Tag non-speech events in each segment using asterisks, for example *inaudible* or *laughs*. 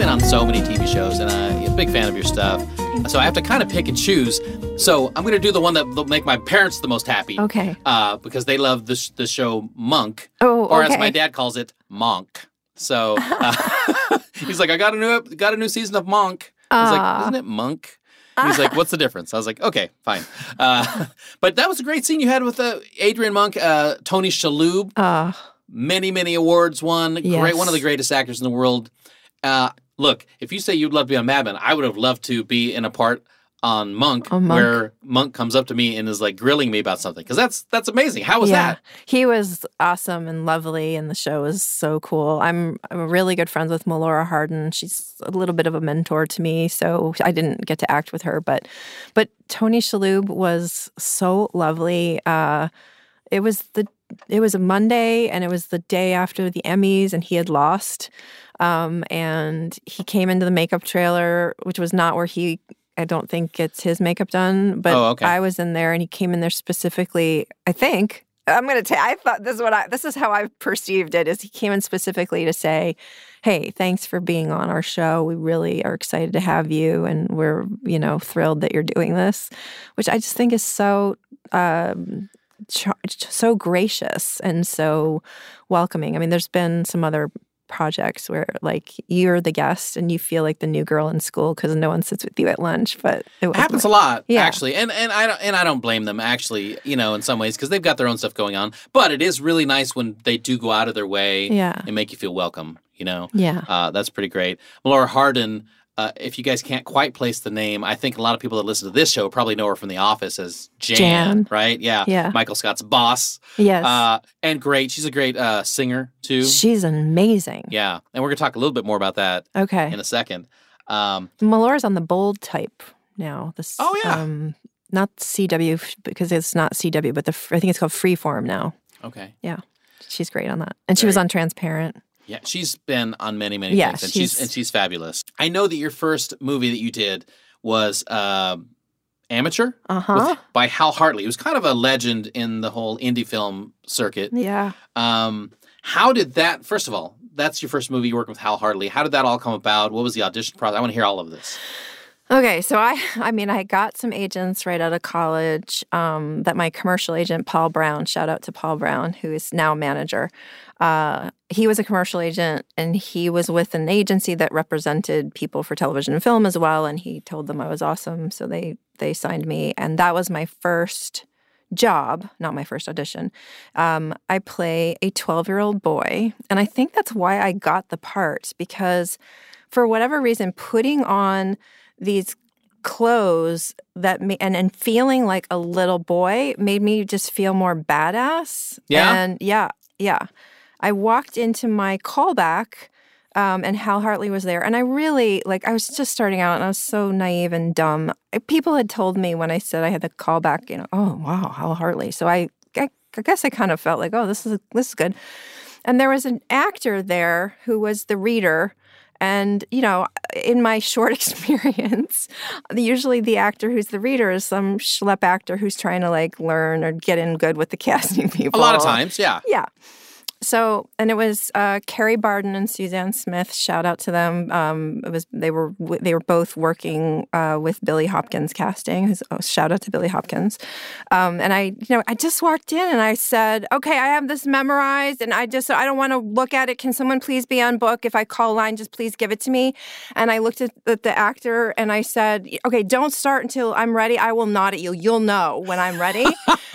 Been on so many TV shows, and I'm a big fan of your stuff. So I have to kind of pick and choose. So I'm going to do the one that will make my parents the most happy. Okay. Uh, because they love the, sh- the show Monk. Oh, Or as my dad calls it, Monk. So *laughs* uh, *laughs* he's like, I got a new got a new season of Monk. I was Ah. like, isn't it Monk? He's like, what's the difference? I was like, okay, fine. Uh, *laughs* but that was a great scene you had with uh, Adrian Monk, uh, Tony Shalhoub Uh, many many awards won great one of the greatest actors in the world uh, look if you say you'd love to be on mad men i would have loved to be in a part on monk, On Monk. where monk comes up to me and is like grilling me about something because that's that's amazing how was yeah, that he was awesome and lovely, and the show was so cool. I'm, I'm really good friends with Melora Hardin. She's a little bit of a mentor to me, so I didn't get to act with her, but but Tony Shalhoub was so lovely. Uh, it was the it was a Monday, and it was the day after the Emmys, and he had lost. Um, and he came into the makeup trailer, which was not where he. I don't think gets his makeup done, but Oh, okay. I was in there, and he came in there specifically. I think I'm going to tell. I thought this is what I. This is how I perceived it. Is he came in specifically to say, "Hey, thanks for being on our show. We really are excited to have you, and we're you know thrilled that you're doing this," which I just think is so. Um, so gracious and so welcoming. I mean, there's been some other projects where like you're the guest and you feel like the new girl in school because no one sits with you at lunch, but it happens a lot Yeah. actually and and i don't and i don't blame them actually you know in some ways because they've got their own stuff going on but it is really nice when they do go out of their way Yeah. and make you feel welcome you know Yeah. Uh, that's pretty great. Melora Hardin, uh, if you guys can't quite place the name, I think a lot of people that listen to this show probably know her from The Office as Jan, Jan. right? Yeah. Yeah. Michael Scott's boss. Yes. Uh, and great. She's a great uh, singer, too. She's amazing. yeah. And we're going to talk a little bit more about that Okay. in a second. Um, Melora's on the bold type now. This, Oh, yeah. Um, not CW because it's not CW, but the I think it's called Freeform now. okay. Yeah, she's great on that, and she was on Transparent. Yeah. She's been on many, many Yeah, things. And she's, she's- and she's fabulous. I know that your first movie that you did was uh, Amateur Uh with- huh. by Hal Hartley. He was kind of a legend in the whole indie film circuit. Yeah. Um, how did that? First of all, that's your first movie. You worked with Hal Hartley. How did that all come about? What was the audition process? I want to hear all of this. Okay, so I, *laughs* I mean, I got some agents right out of college. Um, that my commercial agent Paul Brown, shout out to Paul Brown, who is now manager. Uh, he was a commercial agent, and he was with an agency that represented people for television and film as well. And he told them I was awesome, so they they signed me, and that was my first job, not my first audition. Um, I play a 12 year old boy, and I think that's why I got the part because, for whatever reason, putting on these clothes that me and and feeling like a little boy made me just feel more badass. Yeah? and yeah, yeah. I walked into my callback. Um, and Hal Hartley was there, and I really like. I was just starting out, and I was so naive and dumb. People had told me when I said I had the callback, you know, oh wow, Hal Hartley. So I, I, I guess I kind of felt like, oh, this is this is good. And there was an actor there who was the reader. And, you know, in my short *laughs* experience, usually the actor who's the reader is some schlep actor who's trying to like learn or get in good with the *laughs* casting people. A lot of times, yeah. Yeah. So, and it was uh, Kerry Barden and Suzanne Smith. Shout out to them. Um, it was they were they were both working uh, with Billy Hopkins casting. Who's, oh, shout out to Billy Hopkins. Um, and I, you know, I just walked in and I said, "Okay, I have this memorized, and I just I don't want to look at it. Can someone please be on book? If I call a line, just please give it to me." And I looked at the, the actor and I said, "Okay, don't start until I'm ready. I will nod at you. You'll know when I'm ready." *laughs*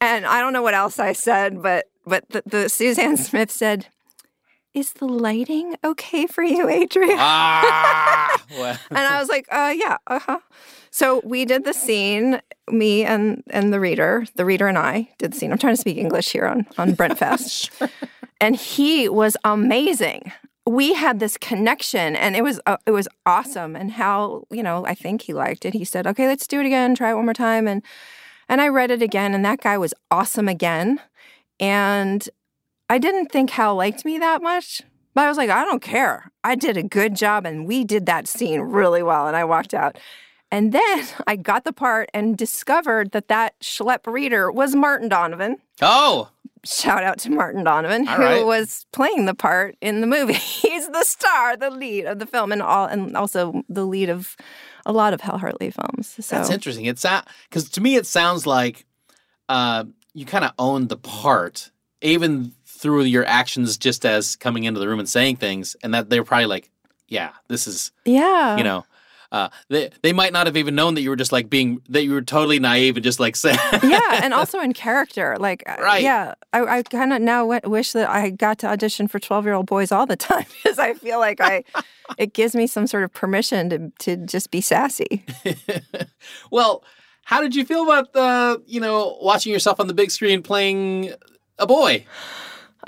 and I don't know what else I said, but but the, the Suzanne *laughs* Smith said, "Is the lighting okay for you, Adrian?" Ah, *laughs* well, and I was like, "Uh, yeah, uh huh." So we did the scene. Me and and the reader, the reader and I did the scene. I'm trying to speak English here on on *laughs* Brentfest, and he was amazing. we had this connection and it was uh, it was awesome and how you know i think he liked it he said okay let's do it again try it one more time and and i read it again and that guy was awesome again and i didn't think hal liked me that much but i was like i don't care i did a good job and we did that scene really well and i walked out and then *laughs* i got the part and discovered that that schlep reader was martin donovan Oh, shout out to Martin Donovan, All who right. was playing the part in the movie. *laughs* He's the star, the lead of the film, and all, and also the lead of a lot of Hal Hartley films. So that's interesting. It's because to me it sounds like uh, you kind of own the part, even through your actions, just as coming into the room and saying things, and that they're probably like, "Yeah, this is," yeah, you know. Uh, they they might not have even known that you were just like being that you were totally naive and just like saying *laughs* yeah, and *laughs* also in character. Like, uh, Right. yeah, I, I kind of now w- wish that I got to audition for twelve-year-old boys all the time *laughs* because I feel like I, it gives me some sort of permission to to just be sassy. well, how did you feel about the you know watching yourself on the big screen playing a boy?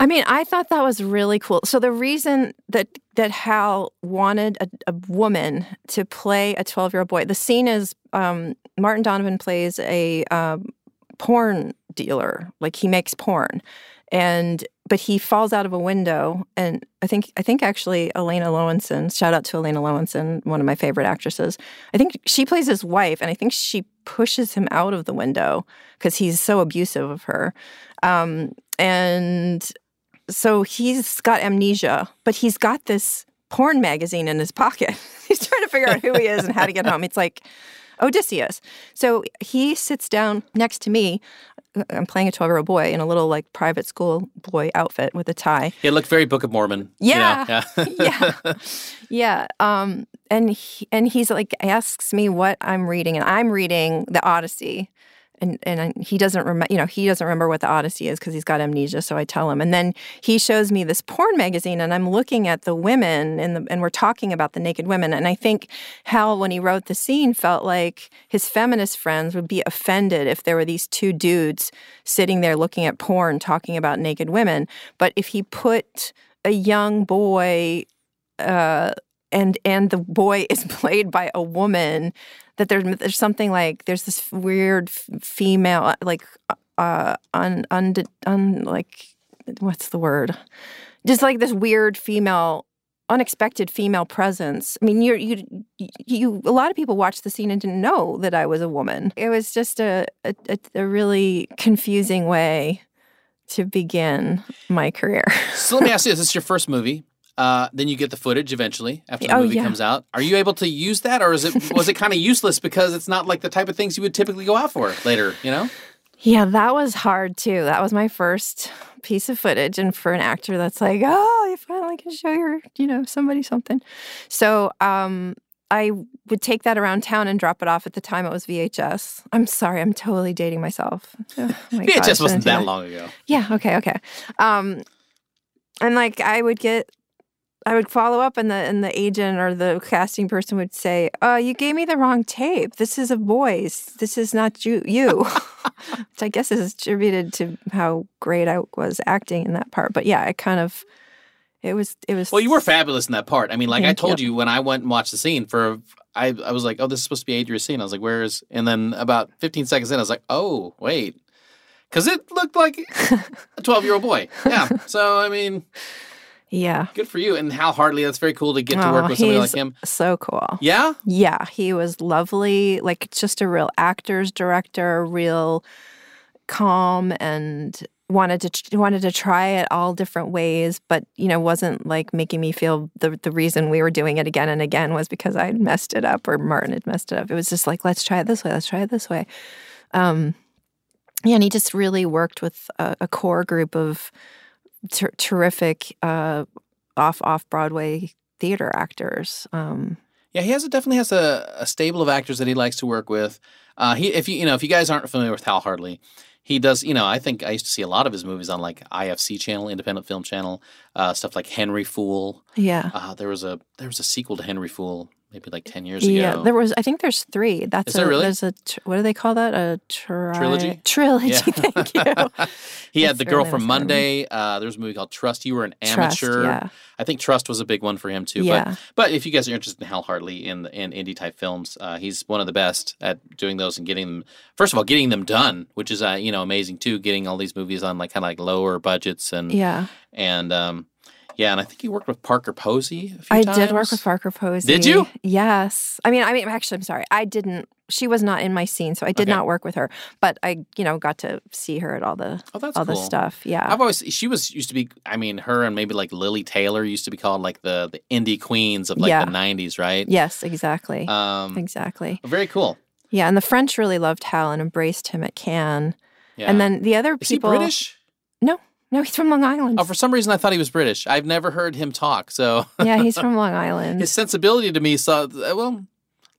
I mean, I thought that was really cool. So the reason that that Hal wanted a, a woman to play a twelve year old boy, the scene is um, Martin Donovan plays a um, porn dealer, like he makes porn, and but he falls out of a window, and I think I think actually Elina Löwensohn, shout out to Elina Löwensohn, one of my favorite actresses. I think she plays his wife, and I think she pushes him out of the window because he's so abusive of her. Um, and so he's got amnesia, but he's got this porn magazine in his pocket. *laughs* he's trying to figure out who he is and how to get home. It's like Odysseus. So he sits down next to me. I'm playing a 12 year old boy in a little like private school boy outfit with a tie. It looked very Book of Mormon. you know? Yeah. yeah. *laughs* yeah. Yeah. Um, and he, and he's like asks me what I'm reading, and I'm reading the Odyssey. And, and he doesn't remember, you know, he doesn't remember what the Odyssey is because he's got amnesia. So I tell him, and then he shows me this porn magazine, and I'm looking at the women, and the, and we're talking about the naked women. And I think Hal, when he wrote the scene, felt like his feminist friends would be offended if there were these two dudes sitting there looking at porn, talking about naked women. But if he put a young boy uh, and and the boy *laughs* is played by a woman that there's there's something like there's this weird female like uh un, un, un like what's the word just like this weird female unexpected female presence i mean you you you a lot of people watched the scene and didn't know that i was a woman it was just a a, a- a really confusing way to begin my career So let me ask you: this. This is your first movie. Uh, then you get the footage eventually after the Oh, movie yeah. comes out. Are you able to use that, or is it *laughs* was it kind of useless because it's not like the type of things you would typically go out for later? You know? Yeah, that was hard too. That was my first piece of footage. And for an actor, that's like, oh, you finally can show your, you know, somebody something. So um, I would take that around town and drop it off. At the time, it was VHS. I'm sorry, I'm totally dating myself. Oh, my *laughs* VHS God, I wasn't that long ago. Yeah, okay, okay. Um, and like I would get I would follow up and the and the agent or the casting person would say, "Uh, you gave me the wrong tape. This is a voice. This is not you." You, *laughs* which I guess is attributed to how great I was acting in that part. But yeah, it kind of, it was, it was. Well, you were fabulous in that part. I mean, like I told you. you when I went and watched the scene for, I I was like, oh, this is supposed to be Adria's scene. I was like, where is? And then about 15 seconds in, I was like, oh, wait, because it looked like a *laughs* 12 year old boy. Yeah. So I mean, Yeah. good for you. And Hal Hartley, that's very cool to get to work Oh, with somebody like him. So cool. Yeah. Yeah, he was lovely. Like just a real actor's director, real calm and wanted to wanted to try it all different ways, but you know wasn't like making me feel the the reason we were doing it again and again was because I had messed it up or Martin had messed it up. It was just like let's try it this way, let's try it this way. Um, yeah, and he just really worked with a, a core group of ter- terrific uh, off off Broadway theater actors. Um, Yeah, he has a, definitely has a, a stable of actors that he likes to work with. Uh, he, if you you know, if you guys aren't familiar with Hal Hartley, he does. You know, I think I used to see a lot of his movies on like IFC channel, Independent Film Channel, uh, stuff like Henry Fool. yeah. Uh, there was a there was a sequel to Henry Fool maybe like ten years ago. Yeah, there was. I think there's three. That's Is there a, really? There's a what do they call that? A tri- Trilogy? Trilogy. Yeah. *laughs* Thank you. *laughs* he had the girl really from. Monday. Uh, there was a movie called Trust. You were an Trust, amateur. yeah. I think Trust was a big one for him too. Yeah. But but if you guys are interested in Hal Hartley in in indie type films, uh, he's one of the best at doing those and getting them. First of all, getting them done, which is uh, you know amazing too. Getting all these movies on like kind of like lower budgets and Yeah, and um, yeah, and I think he worked with Parker Posey. A few I times. did work with Parker Posey. Did you? Yes. I mean, I mean, actually, I'm sorry. I didn't. She was not in my scene, so I did Okay. not work with her. But I, you know, got to see her at all the Oh, that's all cool. the stuff. Yeah. I've always she was used to be. I mean, her and maybe like Lili Taylor used to be called like the the indie queens of like Yeah. the '90s, right? yes, exactly. Um, exactly. very cool. Yeah, and the French really loved Hal and embraced him at Cannes. Yeah. And then the other is he people. British? No, he's from Long Island. Oh, for some reason I thought he was British. I've never heard him talk, so *laughs* yeah, he's from Long *laughs* Island. his sensibility to me saw well.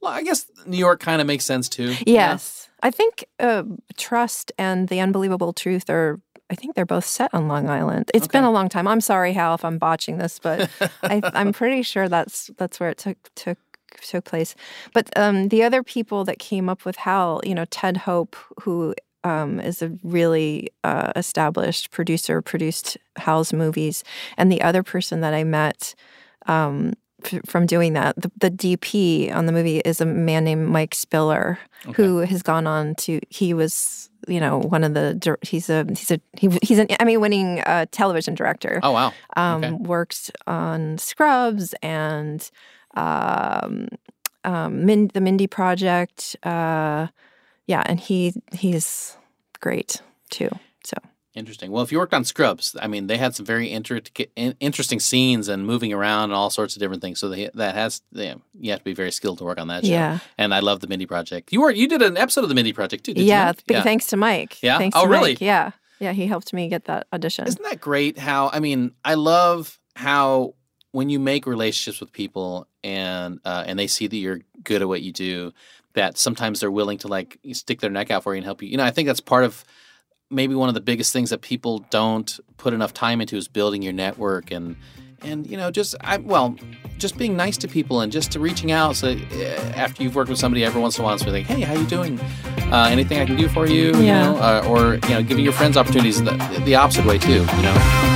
well, I guess New York kind of makes sense too. Yes. I think uh, Trust and The Unbelievable Truth are, I think they're both set on Long Island. It's been a long time. I'm sorry, Hal, if I'm botching this, but *laughs* I, I'm pretty sure that's that's where it took took took place. But um, the other people that came up with Hal, you know, Ted Hope, who um, is a really uh, established producer, produced Hal's movies, and the other person that I met um, f- from doing that, the, the DP on the movie is a man named Mike Spiller, who has gone on to. He was, you know, one of the. He's a he's a he, he's an Emmy-winning uh, television director. Oh wow. um, okay. Works on Scrubs and um, um, Min- the Mindy Project. Uh, yeah, and he he's great too. So Interesting. Well, if you worked on Scrubs, I mean, they had some very inter- interesting scenes and moving around and all sorts of different things. So they, that has yeah, you have to be very skilled to work on that show. Yeah. And I love the Mindy Project. You were you did an episode of the Mindy Project too. Did yeah, You big thanks to Mike. Yeah? Thanks Oh, to really? Mike. Yeah. Yeah, he helped me get that audition. Isn't that great? How I mean, I love how when you make relationships with people and uh, and they see that you're good at what you do, that sometimes they're willing to like stick their neck out for you and help you. You know, I think that's part of maybe one of the biggest things that people don't put enough time into is building your network and and you know just I well just being nice to people and just to reaching out so uh, after you've worked with somebody every once in a while, so like, hey, how you doing? Uh, anything I can do for you? You Yeah. know, uh, or you know, giving your friends opportunities the, the opposite way too. You know.